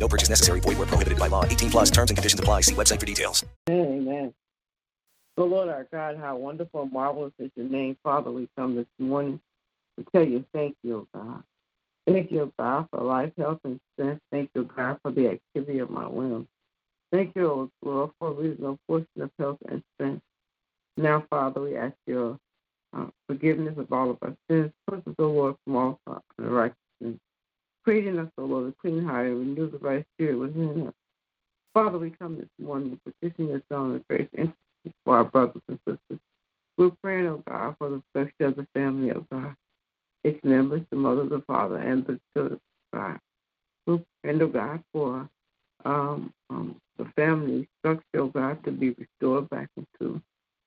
No purchase necessary. Void where prohibited by law. 18 plus terms and conditions apply. See website for details. Amen. So, Lord our God, how wonderful and marvelous is your name. Father, we come this morning to tell you thank you, God. Thank you, God, for life, health, and strength. Thank you, God, for the activity of my limbs. Thank you, Lord, for reasonable portion of health and strength. Now, Father, we ask your uh, forgiveness of all of our sins. Us, O Lord, from all unrighteousness. Creating us, O Lord, a clean heart the right spirit within us. Father, we come this morning petitioning your throne of grace and for our brothers and sisters. We're praying, O God, for the structure of the family, O God. Its members, the mother, the father, and the children, God. We're praying, O God, for um, um, the family structure, O God, to be restored back into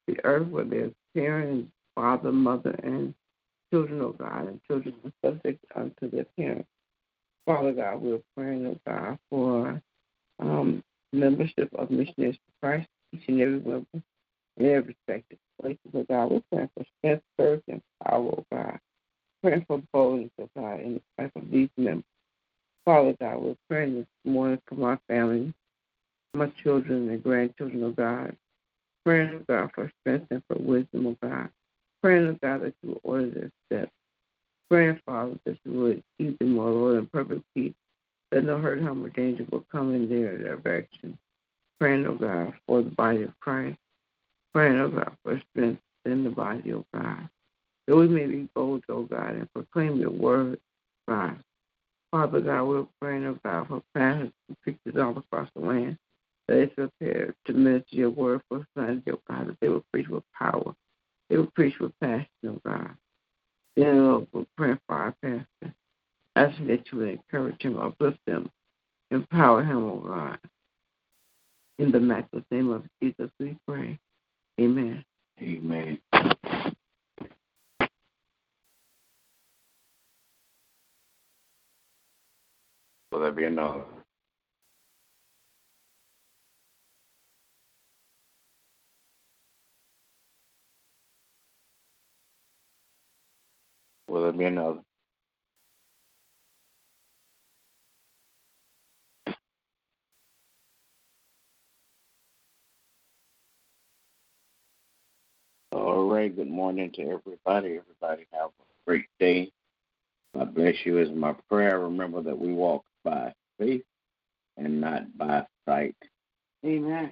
the earth where there's parents, father, mother, and children, O God, and children are subject unto their parents. Father God, we're praying, oh God, for um, membership of Missionaries for Christ, each and every member in their respective places, oh God. We're praying for strength, courage, and power, oh God. Praying for boldness, oh God, in the life of these members. Father God, we're praying this morning for my family, my children and grandchildren, oh God. Praying, oh God, for strength and for wisdom, oh God. Praying, oh God, that you order their steps praying, Father, that you would keep them, O Lord, in perfect peace, that no hurt, harm, or danger will come in their direction. Praying, O God, for the body of Christ. Praying, O God, for strength in the body, O God. That we may be bold, O God, and proclaim your word, God. Father God, we're praying, O God, for pastors and preachers all across the land, that they prepare to minister your word for Sunday, O God, that they will preach with power. They will preach with passion, O God. Then Lord, we're praying for our pastor. Encourage him, uplift him, empower him, oh God. In the matchless name of Jesus, we pray. Amen. Amen. Will there be another? Will there be another? Good morning to everybody. Everybody have a great day. I bless you is my prayer. Remember that we walk by faith and not by sight. Amen.